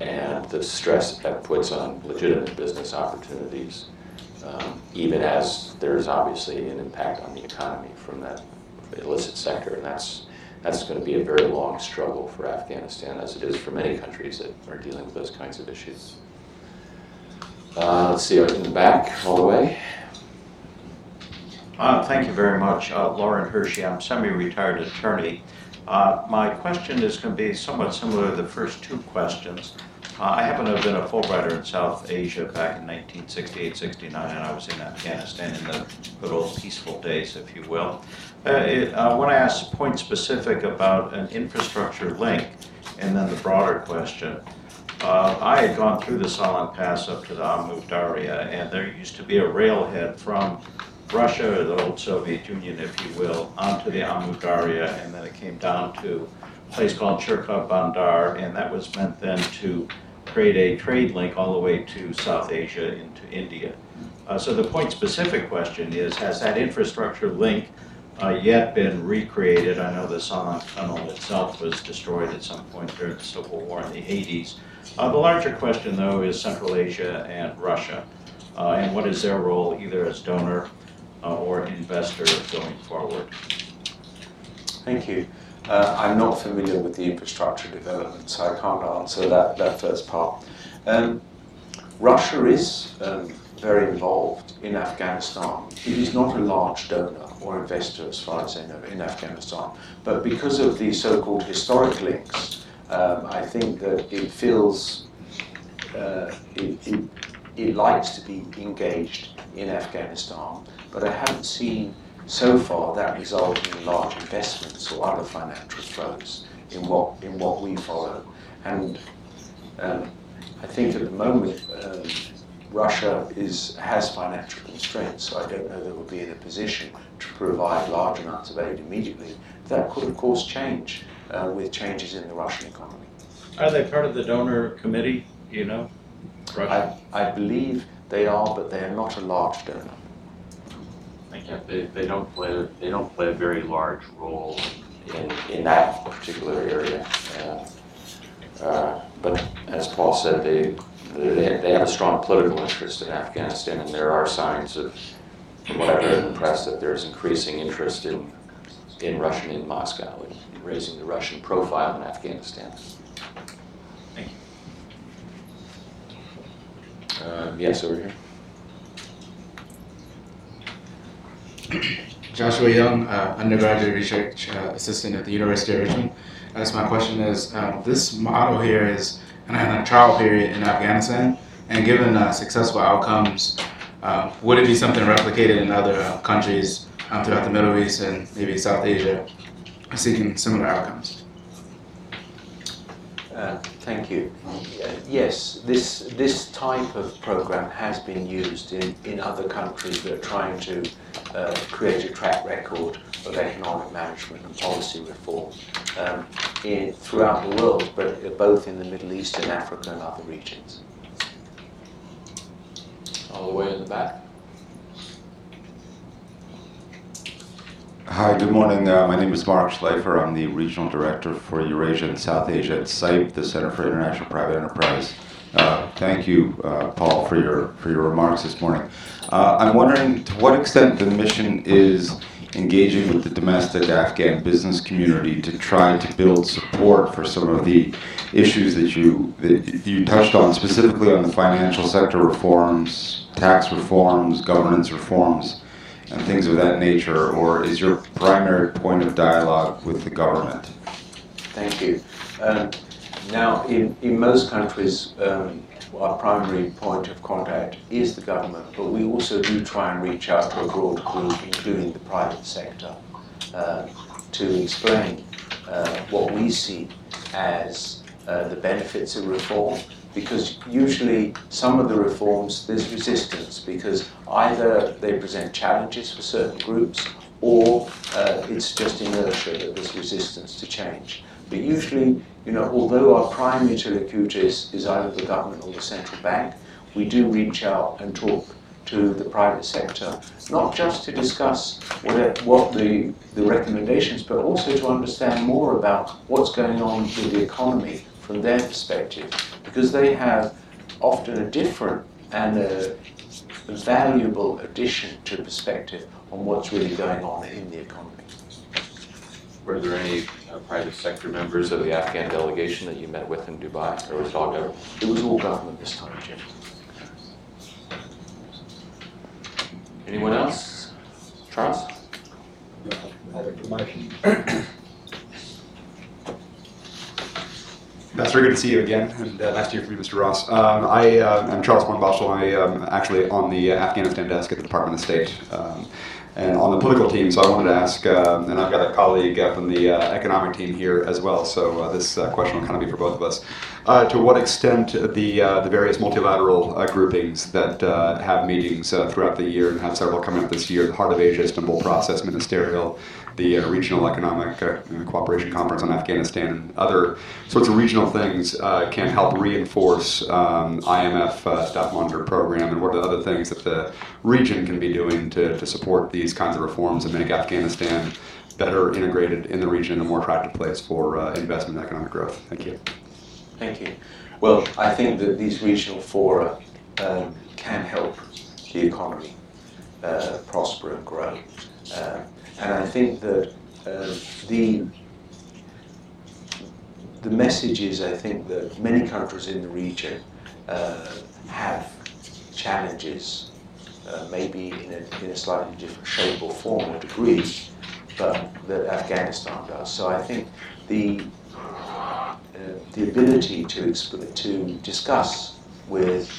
and the stress that puts on legitimate business opportunities. Um, even as there's obviously an impact on the economy from that illicit sector, and that's that's going to be a very long struggle for Afghanistan, as it is for many countries that are dealing with those kinds of issues. Uh, let's see, in the back, all the way. Uh, Thank you very much. Uh, Lauren Hershey, I'm semi-retired attorney. Uh, My question is going to be somewhat similar to the first two questions. Uh, I happen to have been a Fulbrighter in South Asia back in 1968, 69, and I was in Afghanistan in the good old peaceful days, if you will. Uh, it- uh, When I asked point specific about an infrastructure link, and then the broader question, uh, I had gone through the Salang Pass up to the Amu Darya, and there used to be a railhead from Russia, the old Soviet Union, if you will, onto the Amu Darya, and then it came down to a place called Chirka Bandar, and that was meant then to create a trade link all the way to South Asia into India. Uh, so the point-specific question is, has that infrastructure link uh, yet been recreated? I know the Salang Tunnel itself was destroyed at some point during the Civil War in the 80s. Uh, the larger question, though, is Central Asia and Russia, uh, and what is their role either as donor uh, or investor going forward? Thank you. Uh, I'm not familiar with the infrastructure development, so I can't answer that, that first part. Um, Russia is um, very involved in Afghanistan. It is not a large donor or investor, as far as I know, in Afghanistan. But because of the so called historic links, um, I think that it feels uh, it, it, it likes to be engaged in Afghanistan. But I haven't seen so far that result in large investments or other financial flows in what in what we follow. And um, I think at the moment um, Russia is has financial constraints, so I don't know that we'll be in a position to provide large amounts of aid immediately. That could, of course, change uh, with changes in the Russian economy. Are they part of the donor committee, you know? Russia? I, I believe they are, but they are not a large donor. Thank you. They, they don't play, they don't play a very large role in, in that particular area. Uh, uh, But as Paul said, they, they they have a strong political interest in Afghanistan, and there are signs of, from what I've read in the press, that there's increasing interest in, in Russian in Moscow, and raising the Russian profile in Afghanistan. Thank you. Uh, Yes, over here. Joshua Young, uh, undergraduate research uh, assistant at the University of Richmond. I guess my question is, uh, this model here is in a trial period in Afghanistan, and given uh, successful outcomes, uh, would it be something replicated in other uh, countries um, throughout the Middle East and maybe South Asia, seeking similar outcomes? Uh, thank you. Uh, yes, this this type of program has been used in, in other countries that are trying to uh, create a track record of economic management and policy reform um, in, throughout the world, but both in the Middle East and Africa and other regions. All the way in the back. Hi, good morning. Uh, my name is Mark Schleifer. I'm the Regional Director for Eurasia and South Asia at CIPE, the Center for International Private Enterprise. Uh, thank you, uh, Paul, for your, for your remarks this morning. Uh, I'm wondering to what extent the mission is engaging with the domestic Afghan business community to try to build support for some of the issues that you, that you touched on, specifically on the financial sector reforms, tax reforms, governance reforms and things of that nature, or is your primary point of dialogue with the government? Thank you. Um, now, in, in most countries, um, our primary point of contact is the government, but we also do try and reach out to a broad group, including the private sector, uh, to explain uh, what we see as uh, the benefits of reform because usually some of the reforms there's resistance because either they present challenges for certain groups or uh, it's just inertia that there's resistance to change. But usually, you know, although our primary interlocutor is, is either the government or the central bank, we do reach out and talk to the private sector, not just to discuss what, what the, the recommendations, but also to understand more about what's going on with the economy from their perspective because they have often a different and a valuable addition to perspective on what's really going on in the economy. Were there any uh, private sector members of the Afghan delegation that you met with in Dubai, or was it all government? It was all government this time, Jim. Anyone else? Charles? That's very good to see you again, and uh, nice to hear from you, Mr. Ross. Um, I uh, am Charles Monbashel. I am actually on the Afghanistan desk at the Department of State. Um, and on the political team, so I wanted to ask, um, and I've got a colleague uh, from the uh, economic team here as well, so uh, this uh, question will kind of be for both of us. Uh, to what extent the uh, the various multilateral groupings that have meetings throughout the year and have several coming up this year, the Heart of Asia Istanbul Process Ministerial, the uh, Regional Economic uh, Cooperation Conference on Afghanistan and other sorts of regional things uh, can help reinforce um, IMF uh, Staff Monitor Program and what are the other things that the region can be doing to, to support these kinds of reforms and make Afghanistan better integrated in the region and a more attractive place for uh, investment and economic growth. Thank you. Thank you. Well, I think that these regional fora um, can help the economy uh, prosper and grow. And I think that uh, the the message is, I think, that many countries in the region uh, have challenges, uh, maybe in a, in a slightly different shape or form or degree, but that Afghanistan does. So I think the uh, the ability to to discuss with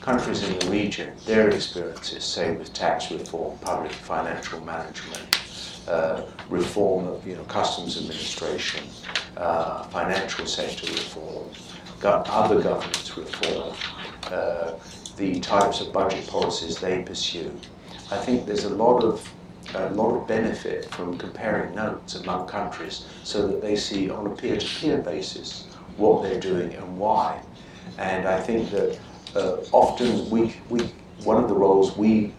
countries in the region their experiences, say with tax reform, public financial management, uh, reform of you know, customs administration, uh, financial sector reform, go- other governance reform, uh, the types of budget policies they pursue. I think there's a lot of a lot of benefit from comparing notes among countries so that they see on a peer-to-peer basis what they're doing and why. And I think that uh, often we, we, one of the roles we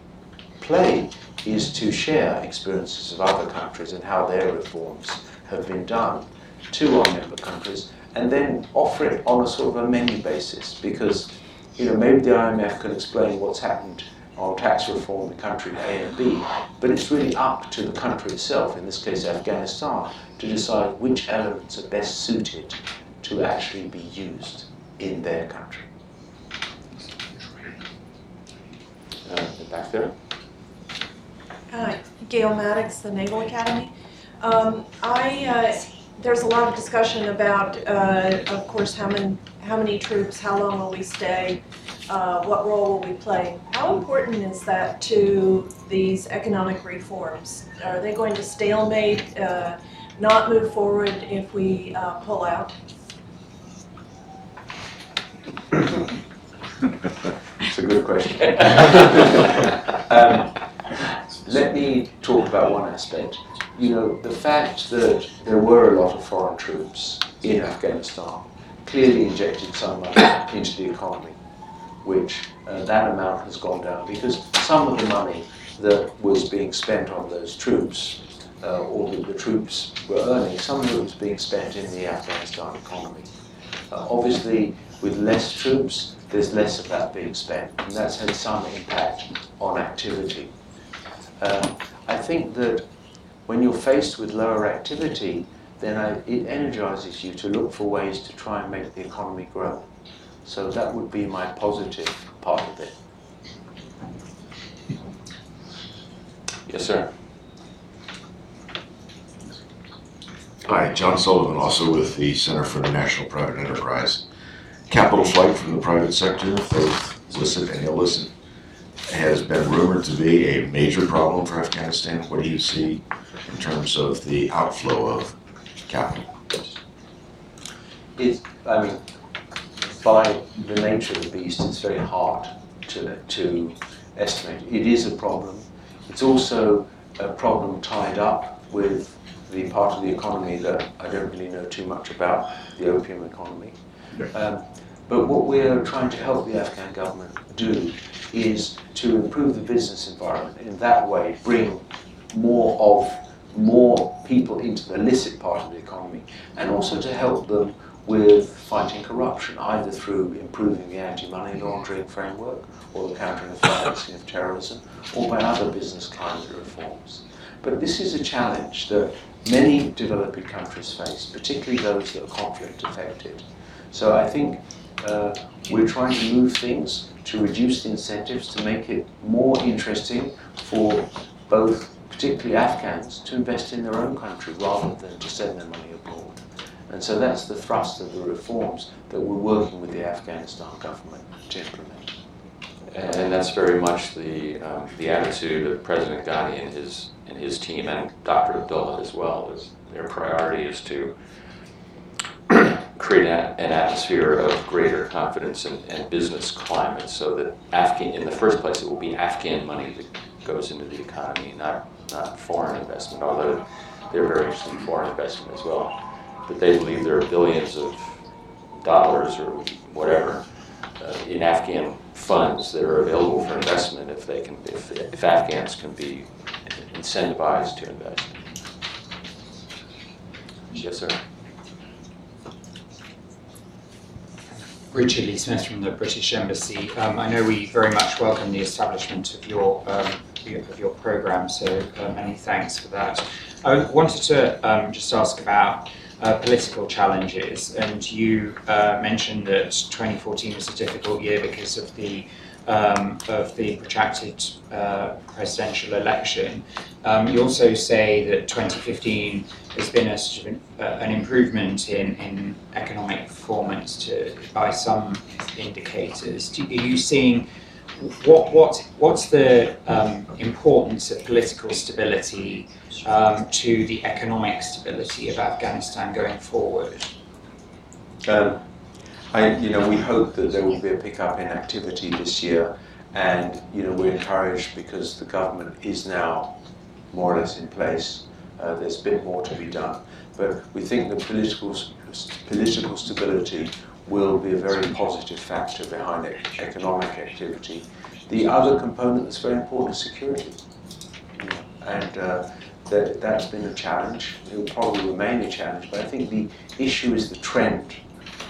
play is to share experiences of other countries and how their reforms have been done to our member countries, and then offer it on a sort of a menu basis because you know maybe the IMF can explain what's happened on tax reform in country A and B, but it's really up to the country itself, in this case Afghanistan, to decide which elements are best suited to actually be used in their country. Uh, back there. Hi, Gail Maddox, the Naval Academy. Um, I uh, there's a lot of discussion about, uh, of course, how many, how many troops, how long will we stay, uh, what role will we play? How important is that to these economic reforms? Are they going to stalemate, uh, not move forward if we uh, pull out? It's a good question. um, let me talk about one aspect. You know, the fact that there were a lot of foreign troops in Afghanistan clearly injected some money into the economy, which uh, that amount has gone down because some of the money that was being spent on those troops, uh, or that the troops were earning, some of it was being spent in the Afghanistan economy. Uh, obviously, with less troops, there's less of that being spent, and that's had some impact on activity. Um, I think that when you're faced with lower activity, then I, it energizes you to look for ways to try and make the economy grow. So that would be my positive part of it. Yes, sir. Hi, John Sullivan, also with the Center for International Private Enterprise. Capital flight from the private sector, both licit and illicit, has been rumored to be a major problem for Afghanistan. What do you see in terms of the outflow of capital? It, I mean, by the nature of the beast, it's very hard to, to estimate. It is a problem. It's also a problem tied up with the part of the economy that I don't really know too much about, the opium economy. Um, but what we're trying to help the Afghan government do is to improve the business environment. In that way, bring more of more people into the illicit part of the economy, and also to help them with fighting corruption, either through improving the anti-money laundering framework or the countering the financing of terrorism, or by other business climate reforms. But this is a challenge that many developing countries face, particularly those that are conflict affected. So I think uh, we're trying to move things to reduce the incentives to make it more interesting for both, particularly Afghans, to invest in their own country rather than to send their money abroad. And so that's the thrust of the reforms that we're working with the Afghanistan government to implement. And that's very much the, um, the attitude of President Ghani and his, and his team, and Dr. Abdullah as well. Is their priority is to create a, an atmosphere of greater confidence and, and business climate so that Afghan, in the first place, it will be Afghan money that goes into the economy, not, not foreign investment, although they're very interested in foreign investment as well. But they believe there are billions of dollars or whatever uh, in Afghan funds that are available for investment if they can, if, if Afghans can be incentivized to invest. Yes, sir. Richard Lee Smith from the British Embassy. Um, I know we very much welcome the establishment of your um, of your program, so uh, many thanks for that. I wanted to um, just ask about uh, political challenges, and you uh, mentioned that 2014 was a difficult year because of the um, of the protracted uh, presidential election. Um, you also say that 2015 has been a sort of an, uh, an improvement in, in economic performance to, by some indicators. Do, are you seeing what, what, what's the um, importance of political stability um, to the economic stability of Afghanistan going forward? Um, I, you know, we hope that there will be a pickup in activity this year, and you know, we're encouraged because the government is now more or less in place. Uh, there's a bit more to be done, but we think that political political stability will be a very positive factor behind economic activity. The other component that's very important is security, and uh, that that's been a challenge. It will probably remain a challenge, but I think the issue is the trend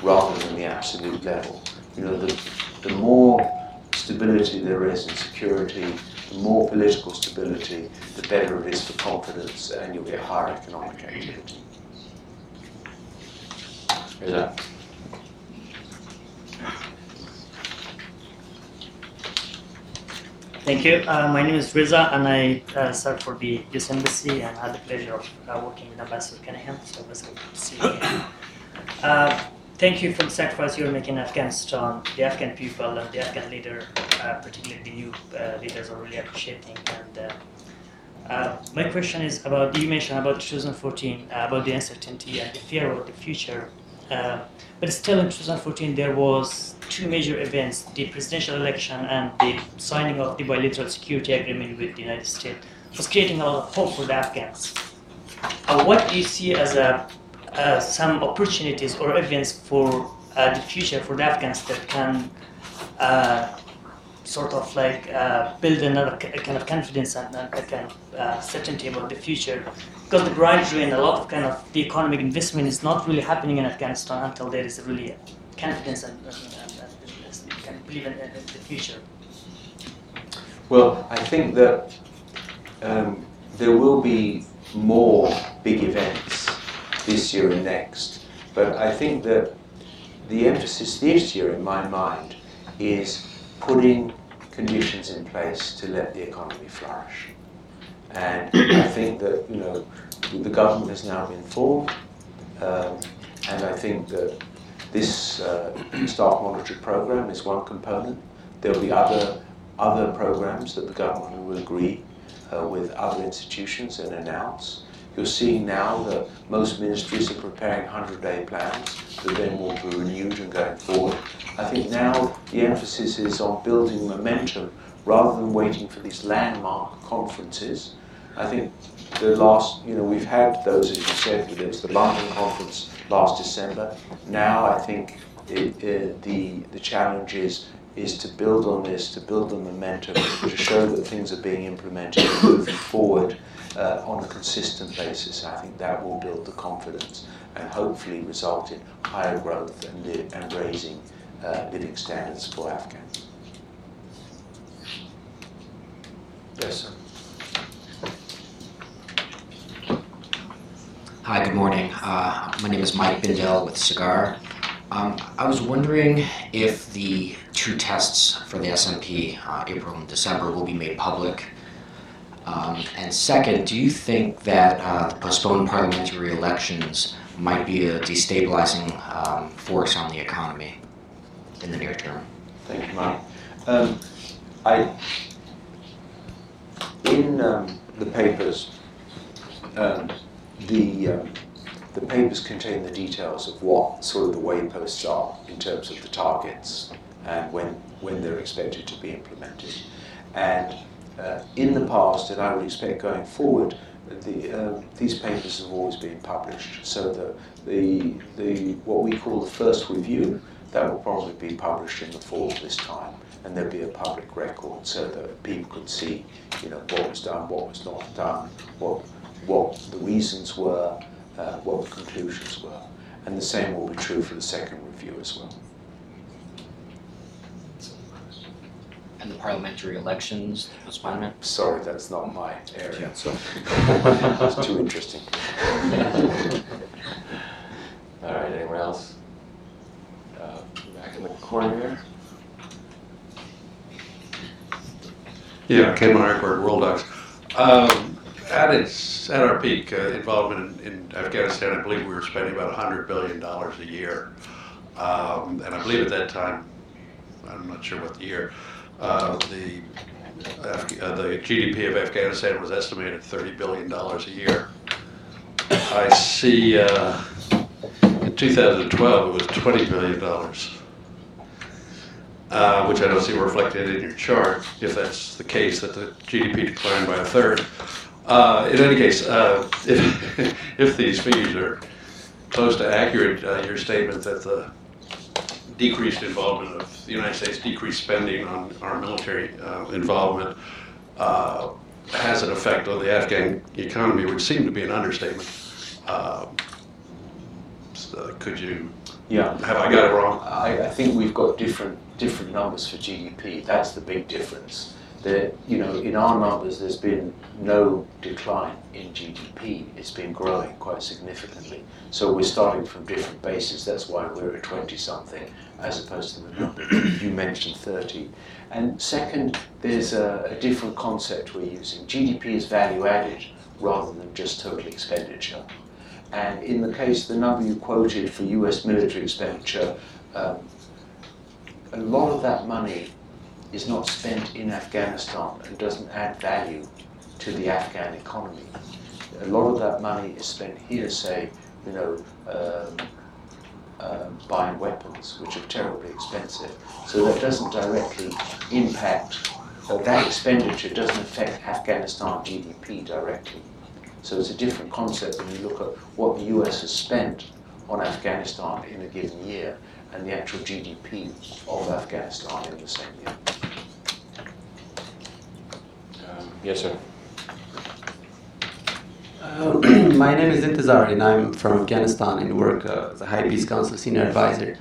rather than the absolute level. You know, the, the more stability there is in security, the more political stability, the better it is for confidence, and you'll get higher economic activity. Is that? Thank you. Uh, my name is Riza, and I uh, serve for the US Embassy and had the pleasure of uh, working with Ambassador Cunningham. So it was good to see you. Uh, thank you for the sacrifice you're making in Afghanistan. The Afghan people and the Afghan leader, uh, particularly the new uh, leaders, are really appreciating. And uh, uh, my question is about you mentioned about 2014 uh, about the uncertainty and the fear about the future. Uh, but still, in 2014, there was two major events: the presidential election and the signing of the bilateral security agreement with the United States, was creating a lot of hope for the Afghans. What do you see as a, uh, some opportunities or events for uh, the future for the Afghans that can uh, sort of like uh, build another kind of confidence and, a kind of uh, certainty about the future? Because the gradually and a lot of kind of the economic investment is not really happening in Afghanistan until there is really confidence and, and, and, and can believe in, in the future. Well, I think that um, there will be more big events this year and next, but I think that the emphasis this year, in my mind, is putting conditions in place to let the economy flourish. And I think that you know the government has now been formed, um, and I think that this uh, staff monitoring program is one component. There will be other other programs that the government will agree uh, with other institutions and announce. You're seeing now that most ministries are preparing 100-day plans that then will be renewed and going forward. I think now the emphasis is on building momentum rather than waiting for these landmark conferences. I think the last, you know, we've had those, as you said, there was the London conference last December. Now I think it, uh, the, the challenge is is to build on this, to build the momentum, to show that things are being implemented and moving forward uh, on a consistent basis. I think that will build the confidence and hopefully result in higher growth and, li- and raising uh, living standards for Afghans. Yes, sir. Hi, good morning. Uh, my name is Mike Bindell with SIGAR. Um, I was wondering if the two tests for the SMP, uh, April and December, will be made public. Um, and second, do you think that uh, the postponed parliamentary elections might be a destabilizing um, force on the economy in the near term? Thank you, Mike. Um, I, in um, the papers, um, the, um, the papers contain the details of what sort of the wayposts are in terms of the targets and when, when they're expected to be implemented. And uh, in the past, and I would expect going forward, the, um, these papers have always been published. So the, the, the, what we call the first review, that will probably be published in the fall this time, and there'll be a public record so that people could see, you know, what was done, what was not done, what, what the reasons were, uh, what the conclusions were. And the same will be true for the second review as well. And the parliamentary elections, the postponement? Sorry, that's not my area, so it's too interesting. All right, anyone else? Uh, Back in the corner here. Yeah, Ken Myrick, World Docs. Um, at its at our peak uh, involvement in, in Afghanistan, I believe we were spending about hundred billion dollars a year, um, and I believe at that time, I'm not sure what the year, uh, the Af- uh, the GDP of Afghanistan was estimated thirty billion dollars a year. I see uh, in 2012 it was twenty billion dollars uh, which I don't see reflected in your chart, if that's the case, that the GDP declined by a third. Uh, in any case, uh, if, if these figures are close to accurate, uh, your statement that the decreased involvement of the United States, decreased spending on our military uh, involvement, uh, has an effect on the Afghan economy, which seem to be an understatement. Um, so could you? Yeah. Have I got it wrong? I, I think we've got different different numbers for GDP. That's the big difference. That, you know, in our numbers, there's been no decline in GDP. It's been growing quite significantly. So we're starting from different bases. That's why we're at 20 something as opposed to the number you mentioned 30. And second, there's a, a different concept we're using. GDP is value added rather than just total expenditure. And in the case, of the number you quoted for US military expenditure, um, a lot of that money is not spent in Afghanistan and doesn't add value to the Afghan economy. A lot of that money is spent here, say, you know, um, um, buying weapons, which are terribly expensive. So that doesn't directly impact, uh, that expenditure doesn't affect Afghanistan GDP directly. So it's a different concept when you look at what the US has spent on Afghanistan in a given year and the actual GDP of Afghanistan in the same year. Um, yes, sir. Uh, my name is Intizar and I'm from Afghanistan and work uh, as a High Peace Council senior advisor.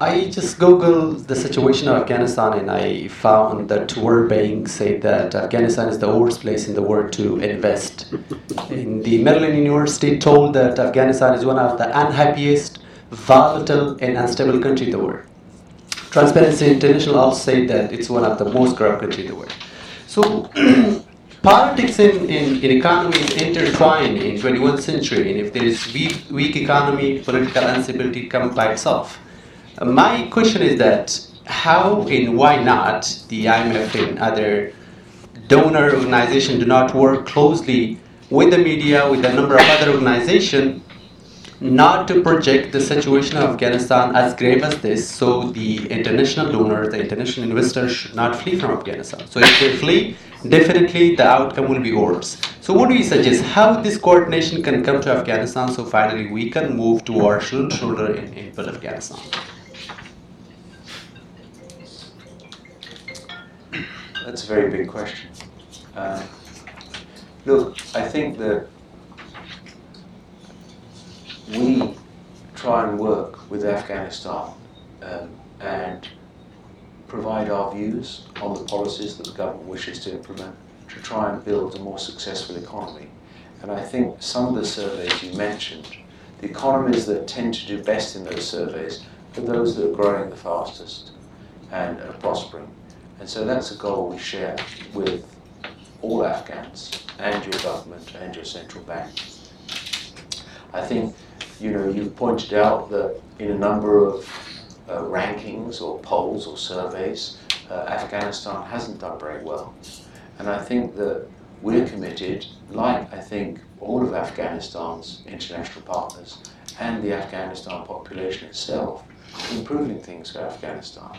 I just googled the situation of Afghanistan and I found that World Bank said that Afghanistan is the worst place in the world to invest. In the Maryland University told that Afghanistan is one of the unhappiest, volatile and unstable country in the world. Transparency International also said that it's one of the most corrupt country in the world. So politics in, in, in economy is intertwined in 21st century and if there is weak, weak economy, political instability comes by itself. My question is that how and why not the IMF and other donor organizations do not work closely with the media, with a number of other organizations, not to project the situation of Afghanistan as grave as this, so the international donors, the international investors should not flee from Afghanistan. So if they flee, definitely the outcome will be worse. So what do you suggest? How this coordination can come to Afghanistan so finally we can move towards shoulder shoulder in, in Afghanistan? That's a very big question. Um, look, I think that we try and work with Afghanistan um, and provide our views on the policies that the government wishes to implement to try and build a more successful economy. And I think some of the surveys you mentioned, the economies that tend to do best in those surveys are those that are growing the fastest and are prospering. And so that's a goal we share with all Afghans and your government and your central bank. I think, you know, you've pointed out that in a number of uh, rankings or polls or surveys, uh, Afghanistan hasn't done very well. And I think that we're committed, like I think all of Afghanistan's international partners and the Afghanistan population itself, improving things for Afghanistan.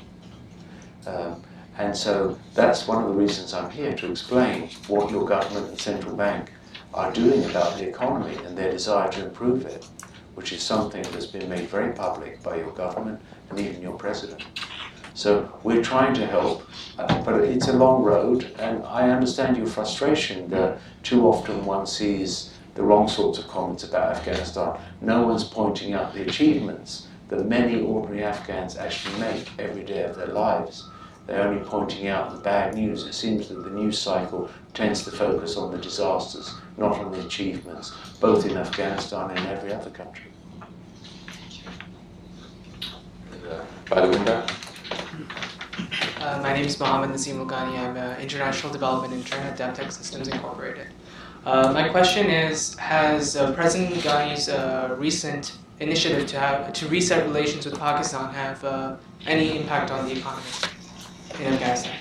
Um, and so that's one of the reasons I'm here to explain what your government and central bank are doing about the economy and their desire to improve it, which is something that's been made very public by your government and even your president. So we're trying to help, uh, but it's a long road, and I understand your frustration that too often one sees the wrong sorts of comments about Afghanistan. No one's pointing out the achievements that many ordinary Afghans actually make every day of their lives. They're only pointing out the bad news. It seems that the news cycle tends to focus on the disasters, not on the achievements, both in Afghanistan and every other country. By the window. Uh, my name is Mohammed Nazim Lugani. I'm an international development intern at DevTech Systems Incorporated. Uh, my question is, has uh, President Ghani's uh, recent initiative to have to reset relations with Pakistan have uh, any impact on the economy in Afghanistan?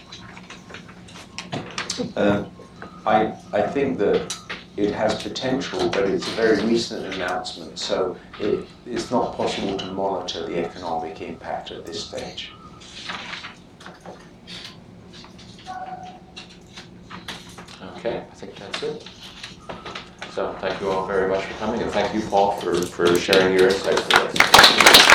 Um, I, I think that it has potential, but it's a very recent announcement, so it, it's not possible to monitor the economic impact at this stage. Okay, I think that's it. So thank you all very much for coming, and thank you, Paul, for, for sharing your insights with us.